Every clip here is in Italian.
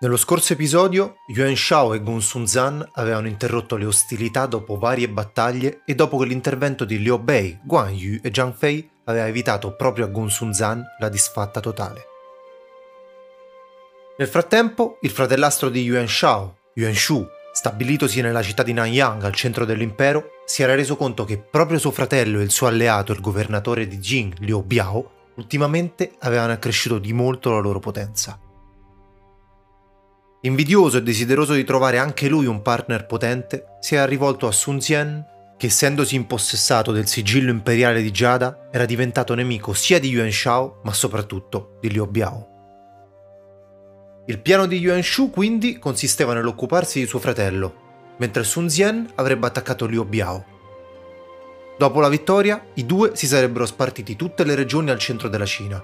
Nello scorso episodio, Yuan Shao e Gun Sun Zan avevano interrotto le ostilità dopo varie battaglie e dopo che l'intervento di Liu Bei, Guan Yu e Zhang Fei aveva evitato proprio a Gun Sun Zan la disfatta totale. Nel frattempo, il fratellastro di Yuan Shao, Yuan Shu, stabilitosi nella città di Nanyang al centro dell'impero, si era reso conto che proprio suo fratello e il suo alleato, il governatore di Jing, Liu Biao, ultimamente avevano accresciuto di molto la loro potenza. Invidioso e desideroso di trovare anche lui un partner potente, si era rivolto a Sun Xian, che essendosi impossessato del sigillo imperiale di Giada, era diventato nemico sia di Yuan Shao, ma soprattutto di Liu Biao. Il piano di Yuan Shu quindi consisteva nell'occuparsi di suo fratello, mentre Sun Xian avrebbe attaccato Liu Biao. Dopo la vittoria, i due si sarebbero spartiti tutte le regioni al centro della Cina.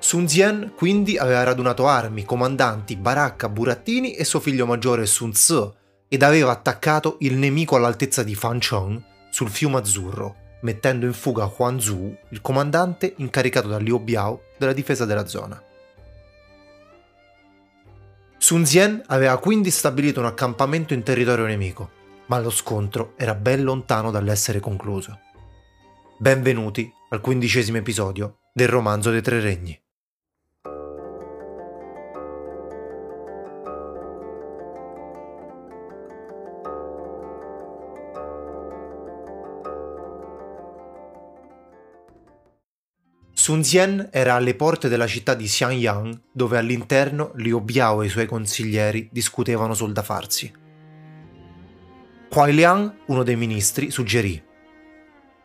Sun Xian quindi aveva radunato armi, comandanti, baracca, burattini e suo figlio maggiore Sun Tzu ed aveva attaccato il nemico all'altezza di Fancheng sul fiume Azzurro, mettendo in fuga Huan Zu, il comandante incaricato da Liu Biao della difesa della zona. Sun Xian aveva quindi stabilito un accampamento in territorio nemico, ma lo scontro era ben lontano dall'essere concluso. Benvenuti al quindicesimo episodio del romanzo dei Tre Regni. Sun era alle porte della città di Xianyang, dove all'interno Liu Biao e i suoi consiglieri discutevano sul da farsi. Kuai Liang, uno dei ministri, suggerì: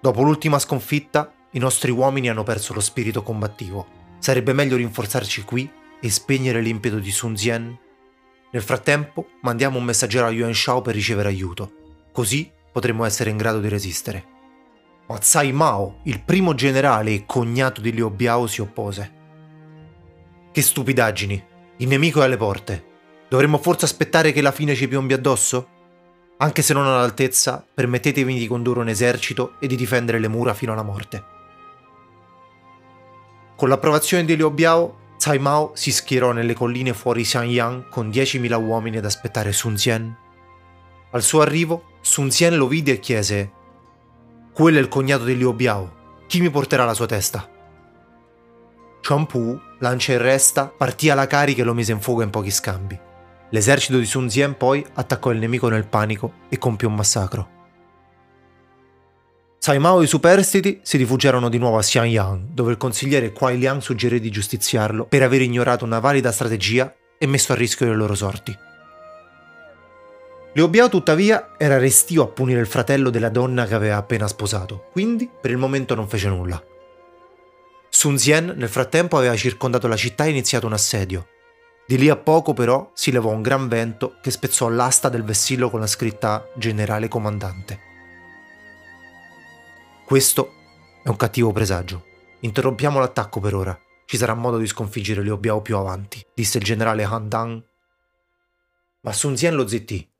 Dopo l'ultima sconfitta, i nostri uomini hanno perso lo spirito combattivo. Sarebbe meglio rinforzarci qui e spegnere l'impeto di Sun Xian? Nel frattempo, mandiamo un messaggero a Yuan Shao per ricevere aiuto. Così potremmo essere in grado di resistere ma Tsai Mao, il primo generale e cognato di Liu Biao, si oppose. Che stupidaggini! Il nemico è alle porte. Dovremmo forse aspettare che la fine ci piombi addosso? Anche se non all'altezza, permettetemi di condurre un esercito e di difendere le mura fino alla morte. Con l'approvazione di Liu Biao, Tsai Mao si schierò nelle colline fuori Xianyang con 10.000 uomini ad aspettare Sun Xian. Al suo arrivo, Sun Xian lo vide e chiese quello è il cognato di Liu Biao. Chi mi porterà la sua testa? Pu, lancia in resta, partì alla carica e lo mise in fuoco in pochi scambi. L'esercito di Sun Zien poi attaccò il nemico nel panico e compì un massacro. Tsai Mao e i superstiti si rifugiarono di nuovo a Xianyang, dove il consigliere Kuai Liang suggerì di giustiziarlo per aver ignorato una valida strategia e messo a rischio le loro sorti. Liu Biao tuttavia era restio a punire il fratello della donna che aveva appena sposato, quindi per il momento non fece nulla. Sun Xian nel frattempo aveva circondato la città e iniziato un assedio. Di lì a poco però si levò un gran vento che spezzò l'asta del vessillo con la scritta Generale Comandante. Questo è un cattivo presagio. Interrompiamo l'attacco per ora. Ci sarà modo di sconfiggere Liu Biao più avanti, disse il generale Han Dang. Ma Sun Xian lo zittì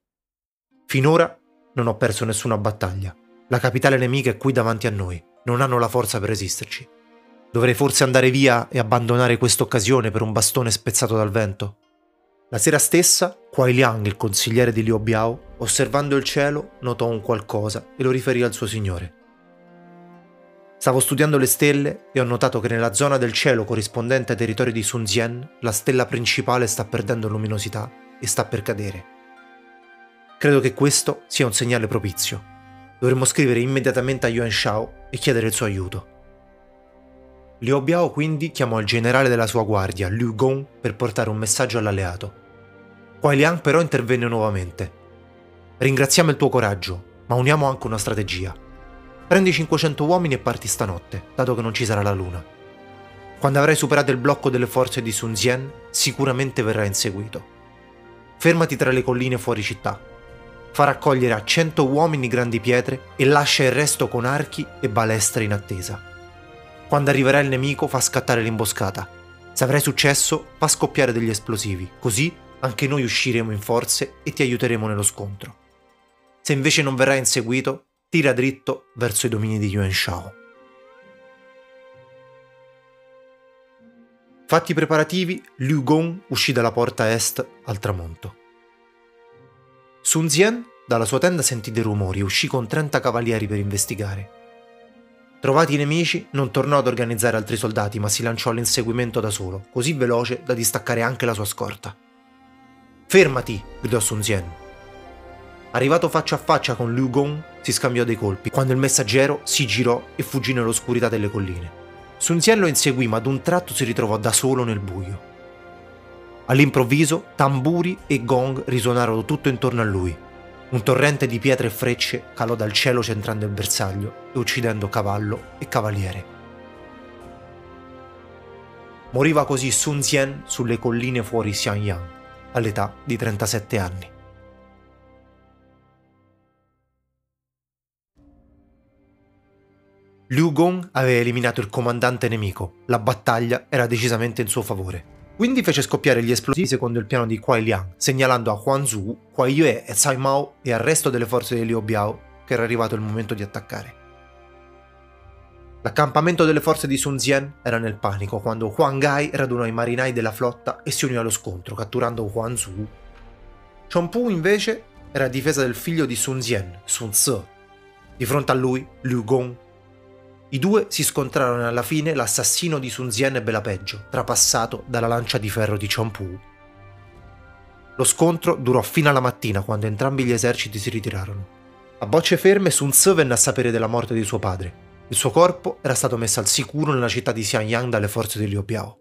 Finora non ho perso nessuna battaglia. La capitale nemica è qui davanti a noi. Non hanno la forza per resisterci. Dovrei forse andare via e abbandonare questa occasione per un bastone spezzato dal vento? La sera stessa, Kuai Liang, il consigliere di Liu Biao, osservando il cielo, notò un qualcosa e lo riferì al suo signore. Stavo studiando le stelle e ho notato che nella zona del cielo corrispondente ai territori di Sun Xian, la stella principale sta perdendo luminosità e sta per cadere. Credo che questo sia un segnale propizio. Dovremmo scrivere immediatamente a Yuan Shao e chiedere il suo aiuto. Liu Biao quindi chiamò il generale della sua guardia, Liu Gong, per portare un messaggio all'alleato. Kuai Liang però intervenne nuovamente. Ringraziamo il tuo coraggio, ma uniamo anche una strategia. Prendi 500 uomini e parti stanotte, dato che non ci sarà la luna. Quando avrai superato il blocco delle forze di Sun Xian, sicuramente verrai inseguito. Fermati tra le colline fuori città fa raccogliere a cento uomini grandi pietre e lascia il resto con archi e balestre in attesa. Quando arriverà il nemico fa scattare l'imboscata. Se avrai successo fa scoppiare degli esplosivi, così anche noi usciremo in forze e ti aiuteremo nello scontro. Se invece non verrai inseguito, tira dritto verso i domini di Yuan Shao. Fatti i preparativi, Liu Gong uscì dalla porta est al tramonto. Sun Zien dalla sua tenda sentì dei rumori e uscì con 30 cavalieri per investigare. Trovati i nemici, non tornò ad organizzare altri soldati, ma si lanciò all'inseguimento da solo, così veloce da distaccare anche la sua scorta. Fermati! gridò Sun Zien. Arrivato faccia a faccia con Liu Gong, si scambiò dei colpi, quando il messaggero si girò e fuggì nell'oscurità delle colline. Sun Zien lo inseguì, ma ad un tratto si ritrovò da solo nel buio. All'improvviso, tamburi e gong risuonarono tutto intorno a lui. Un torrente di pietre e frecce calò dal cielo centrando il bersaglio e uccidendo cavallo e cavaliere. Moriva così Sun Zien sulle colline fuori Xianyang, all'età di 37 anni. Liu Gong aveva eliminato il comandante nemico, la battaglia era decisamente in suo favore. Quindi fece scoppiare gli esplosivi secondo il piano di Kuai Liang, segnalando a Huan Zu, Kuai Yue e Cai Mao e al resto delle forze di Liu Biao che era arrivato il momento di attaccare. L'accampamento delle forze di Sun Zien era nel panico quando Huang Gai radunò i marinai della flotta e si unì allo scontro, catturando Huan Zu. Chongpu invece era a difesa del figlio di Sun Zien, Sun Tse. Di fronte a lui, Liu Gong i due si scontrarono e alla fine l'assassino di Sun Zien ebbe la peggio, trapassato dalla lancia di ferro di Chongpu. Lo scontro durò fino alla mattina quando entrambi gli eserciti si ritirarono. A bocce ferme Sun Tzu venne a sapere della morte di suo padre. Il suo corpo era stato messo al sicuro nella città di Xianyang dalle forze di Liu Biao.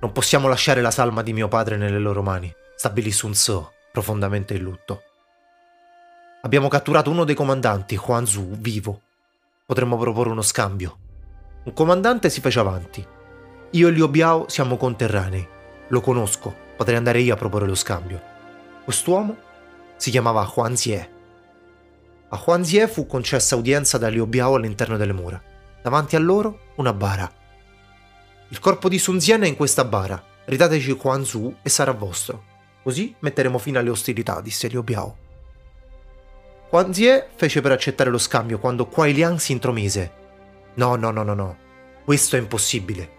Non possiamo lasciare la salma di mio padre nelle loro mani, stabilì Sun Tzu, profondamente in lutto. Abbiamo catturato uno dei comandanti, Huan Zu, vivo, Potremmo proporre uno scambio. Un comandante si fece avanti. Io e Liu Biao siamo conterranei. Lo conosco, potrei andare io a proporre lo scambio. Quest'uomo si chiamava Huan Zie. A Huan Zie fu concessa udienza da Liu Biao all'interno delle mura. Davanti a loro una bara. Il corpo di Sun Zien è in questa bara. Ridateci Huan Zu e sarà vostro. Così metteremo fine alle ostilità, disse Liu Biao. Huan Zie fece per accettare lo scambio quando Kuai Liang si intromise. No, no, no, no, no. Questo è impossibile.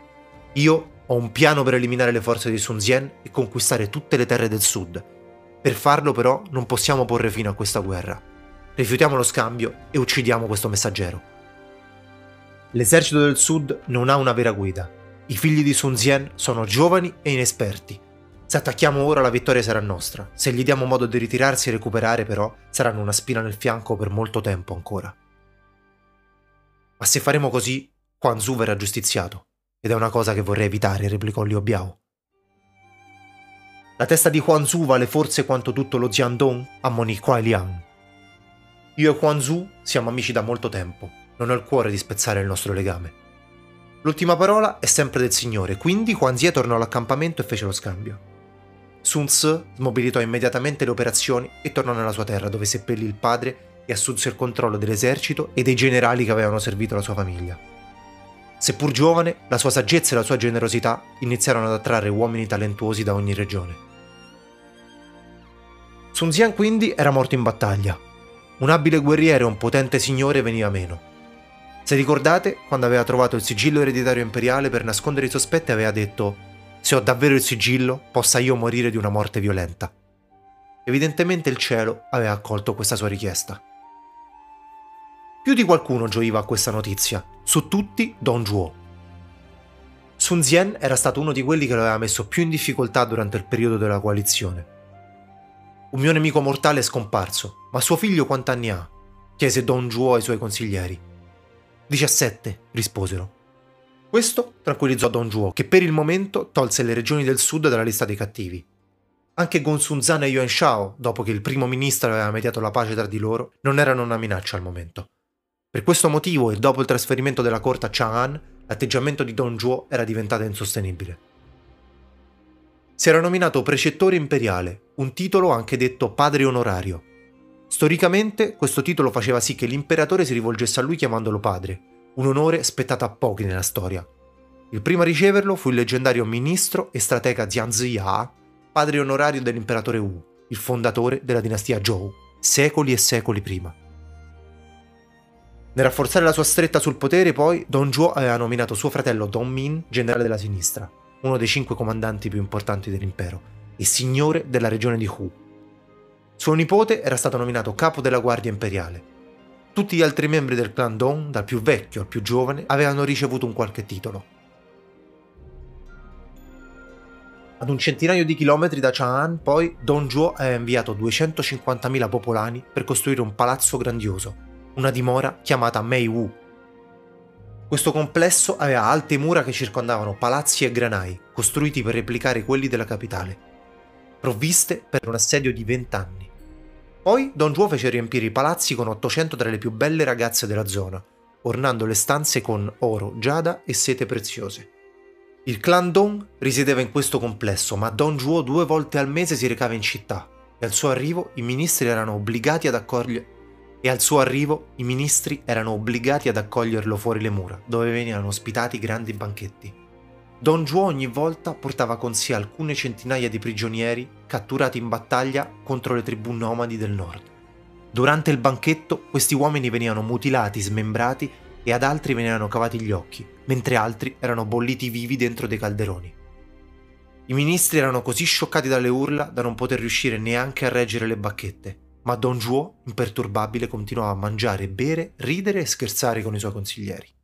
Io ho un piano per eliminare le forze di Sun Zien e conquistare tutte le terre del sud. Per farlo però non possiamo porre fine a questa guerra. Rifiutiamo lo scambio e uccidiamo questo messaggero. L'esercito del sud non ha una vera guida. I figli di Sun Zien sono giovani e inesperti se attacchiamo ora la vittoria sarà nostra, se gli diamo modo di ritirarsi e recuperare però saranno una spina nel fianco per molto tempo ancora. Ma se faremo così, Quan Zu verrà giustiziato, ed è una cosa che vorrei evitare, replicò Liu Biao. La testa di Huan Zu vale forse quanto tutto lo Xiandong, ammonì Kuai Liang. Io e Huan Zu siamo amici da molto tempo, non ho il cuore di spezzare il nostro legame. L'ultima parola è sempre del Signore, quindi Huan Zie tornò all'accampamento e fece lo scambio. Sun Tzu smobilitò immediatamente le operazioni e tornò nella sua terra dove seppellì il padre e assunse il controllo dell'esercito e dei generali che avevano servito la sua famiglia. Seppur giovane, la sua saggezza e la sua generosità iniziarono ad attrarre uomini talentuosi da ogni regione. Sun Xian quindi era morto in battaglia. Un abile guerriero e un potente signore veniva meno. Se ricordate, quando aveva trovato il sigillo ereditario imperiale per nascondere i sospetti aveva detto se ho davvero il sigillo, possa io morire di una morte violenta. Evidentemente il cielo aveva accolto questa sua richiesta. Più di qualcuno gioiva a questa notizia, su tutti Don Zhuo. Sun Zien era stato uno di quelli che lo aveva messo più in difficoltà durante il periodo della coalizione. Un mio nemico mortale è scomparso, ma suo figlio quant'anni ha? chiese Don Zhuo ai suoi consiglieri. 17, risposero. Questo tranquillizzò Don Juo, che per il momento tolse le regioni del sud dalla lista dei cattivi. Anche Gonsunzan e Yuan Shao, dopo che il primo ministro aveva mediato la pace tra di loro, non erano una minaccia al momento. Per questo motivo e dopo il trasferimento della corte a Chang'an, l'atteggiamento di Don Juo era diventato insostenibile. Si era nominato precettore imperiale, un titolo anche detto padre onorario. Storicamente questo titolo faceva sì che l'imperatore si rivolgesse a lui chiamandolo padre, un onore spettato a pochi nella storia. Il primo a riceverlo fu il leggendario ministro e stratega Jiang Ziya, padre onorario dell'imperatore Wu, il fondatore della dinastia Zhou, secoli e secoli prima. Nel rafforzare la sua stretta sul potere, poi, Don Zhuo aveva nominato suo fratello Don Min generale della sinistra. uno dei cinque comandanti più importanti dell'impero e signore della regione di Hu. Suo nipote era stato nominato capo della guardia imperiale. Tutti gli altri membri del clan Dong, dal più vecchio al più giovane, avevano ricevuto un qualche titolo. Ad un centinaio di chilometri da Chang'an, poi, Don Zhuo aveva inviato 250.000 popolani per costruire un palazzo grandioso, una dimora chiamata Mei Wu. Questo complesso aveva alte mura che circondavano palazzi e granai, costruiti per replicare quelli della capitale provviste per un assedio di 20 anni. Poi Don Juo fece riempire i palazzi con 800 tra le più belle ragazze della zona, ornando le stanze con oro, giada e sete preziose. Il clan Dong risiedeva in questo complesso, ma Don Juo due volte al mese si recava in città e al suo arrivo i ministri erano obbligati ad accogliere e al suo arrivo i ministri erano obbligati ad accoglierlo fuori le mura, dove venivano ospitati grandi banchetti. Don Juo ogni volta portava con sé alcune centinaia di prigionieri catturati in battaglia contro le tribù nomadi del nord. Durante il banchetto questi uomini venivano mutilati, smembrati e ad altri venivano cavati gli occhi, mentre altri erano bolliti vivi dentro dei calderoni. I ministri erano così scioccati dalle urla da non poter riuscire neanche a reggere le bacchette, ma Don Juo, imperturbabile, continuava a mangiare, bere, ridere e scherzare con i suoi consiglieri.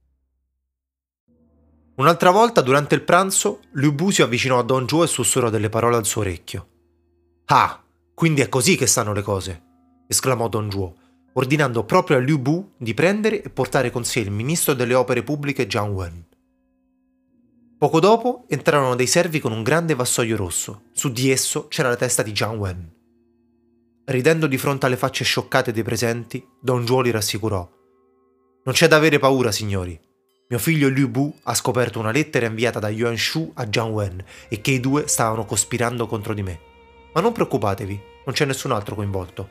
Un'altra volta, durante il pranzo, Liu Bu si avvicinò a Don Zhuo e sussurrò delle parole al suo orecchio. Ah, quindi è così che stanno le cose, esclamò Don Zhuo, ordinando proprio a Liu Bu di prendere e portare con sé il ministro delle opere pubbliche Jiang Wen. Poco dopo entrarono dei servi con un grande vassoio rosso. Su di esso c'era la testa di Jiang Wen. Ridendo di fronte alle facce scioccate dei presenti, Don Zhuo li rassicurò. Non c'è da avere paura, signori. Mio figlio Liu Bu ha scoperto una lettera inviata da Yuan Shu a Jiang Wen e che i due stavano cospirando contro di me. Ma non preoccupatevi, non c'è nessun altro coinvolto.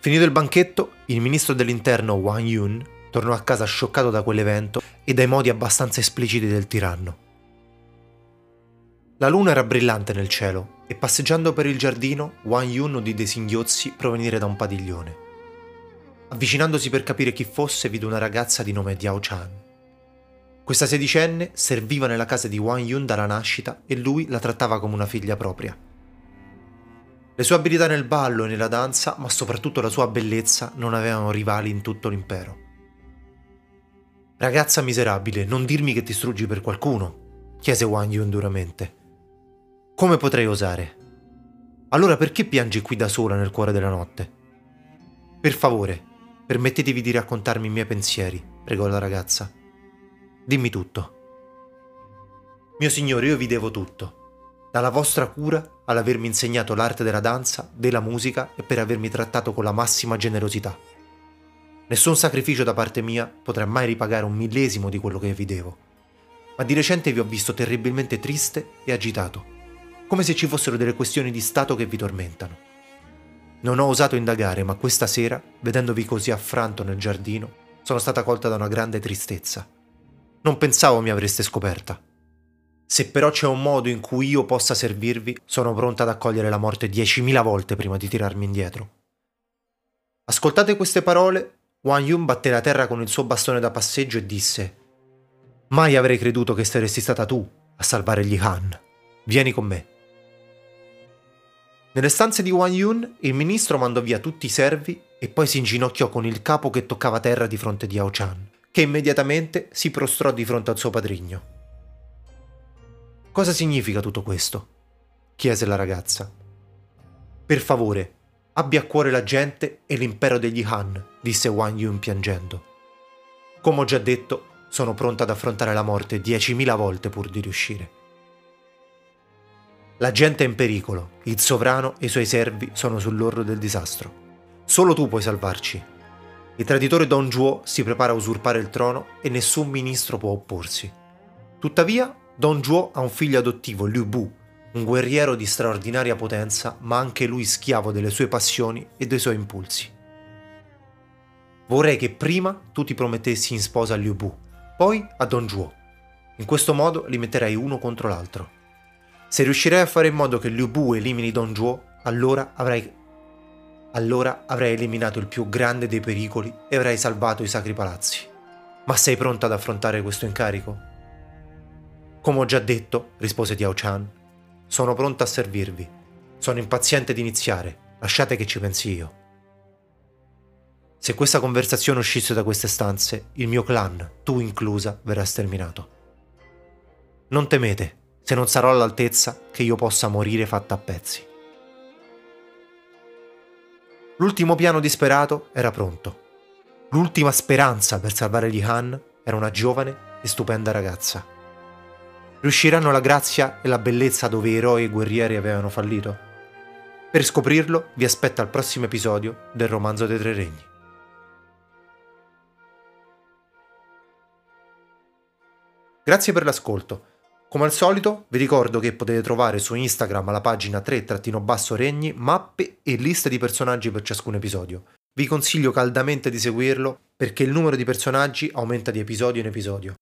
Finito il banchetto, il ministro dell'interno Wang Yun tornò a casa scioccato da quell'evento e dai modi abbastanza espliciti del tiranno. La luna era brillante nel cielo e passeggiando per il giardino Wang Yun udì dei singhiozzi provenire da un padiglione. Avvicinandosi per capire chi fosse vide una ragazza di nome Diao Chan. Questa sedicenne serviva nella casa di Wang Yun dalla nascita e lui la trattava come una figlia propria. Le sue abilità nel ballo e nella danza, ma soprattutto la sua bellezza, non avevano rivali in tutto l'impero. Ragazza miserabile, non dirmi che ti struggi per qualcuno, chiese Wang Yun duramente. Come potrei osare? Allora perché piangi qui da sola nel cuore della notte? Per favore, permettetevi di raccontarmi i miei pensieri, pregò la ragazza. Dimmi tutto. Mio Signore, io vi devo tutto, dalla vostra cura all'avermi insegnato l'arte della danza, della musica e per avermi trattato con la massima generosità. Nessun sacrificio da parte mia potrà mai ripagare un millesimo di quello che vi devo. Ma di recente vi ho visto terribilmente triste e agitato, come se ci fossero delle questioni di Stato che vi tormentano. Non ho osato indagare, ma questa sera, vedendovi così affranto nel giardino, sono stata colta da una grande tristezza. Non pensavo mi avreste scoperta. Se però c'è un modo in cui io possa servirvi, sono pronta ad accogliere la morte diecimila volte prima di tirarmi indietro. Ascoltate queste parole, Wang Yun batté la terra con il suo bastone da passeggio e disse Mai avrei creduto che saresti stata tu a salvare gli Han. Vieni con me. Nelle stanze di Wang Yun, il ministro mandò via tutti i servi e poi si inginocchiò con il capo che toccava terra di fronte di Yao Chan che immediatamente si prostrò di fronte al suo padrigno. Cosa significa tutto questo? chiese la ragazza. Per favore, abbia a cuore la gente e l'impero degli Han, disse Wang Yun piangendo. Come ho già detto, sono pronta ad affrontare la morte diecimila volte pur di riuscire. La gente è in pericolo, il sovrano e i suoi servi sono sull'orlo del disastro. Solo tu puoi salvarci il traditore Don Juo si prepara a usurpare il trono e nessun ministro può opporsi. Tuttavia, Don Juo ha un figlio adottivo, Liu Bu, un guerriero di straordinaria potenza, ma anche lui schiavo delle sue passioni e dei suoi impulsi. Vorrei che prima tu ti promettessi in sposa a Liu Bu, poi a Don Juo. In questo modo li metterei uno contro l'altro. Se riuscirai a fare in modo che Liu Bu elimini Don Juo, allora avrai allora avrei eliminato il più grande dei pericoli e avrei salvato i sacri palazzi. Ma sei pronta ad affrontare questo incarico? Come ho già detto, rispose Diao Chan, sono pronto a servirvi. Sono impaziente di iniziare. Lasciate che ci pensi io. Se questa conversazione uscisse da queste stanze, il mio clan, tu inclusa, verrà sterminato. Non temete, se non sarò all'altezza, che io possa morire fatta a pezzi. L'ultimo piano disperato era pronto. L'ultima speranza per salvare Li Han era una giovane e stupenda ragazza. Riusciranno la grazia e la bellezza dove eroi e guerrieri avevano fallito? Per scoprirlo vi aspetta al prossimo episodio del romanzo dei tre regni. Grazie per l'ascolto. Come al solito vi ricordo che potete trovare su Instagram la pagina 3-regni mappe e liste di personaggi per ciascun episodio. Vi consiglio caldamente di seguirlo perché il numero di personaggi aumenta di episodio in episodio.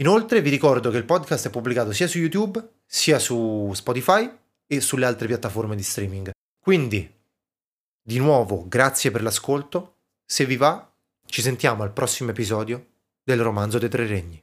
Inoltre vi ricordo che il podcast è pubblicato sia su YouTube, sia su Spotify e sulle altre piattaforme di streaming. Quindi, di nuovo, grazie per l'ascolto. Se vi va, ci sentiamo al prossimo episodio del romanzo dei tre regni.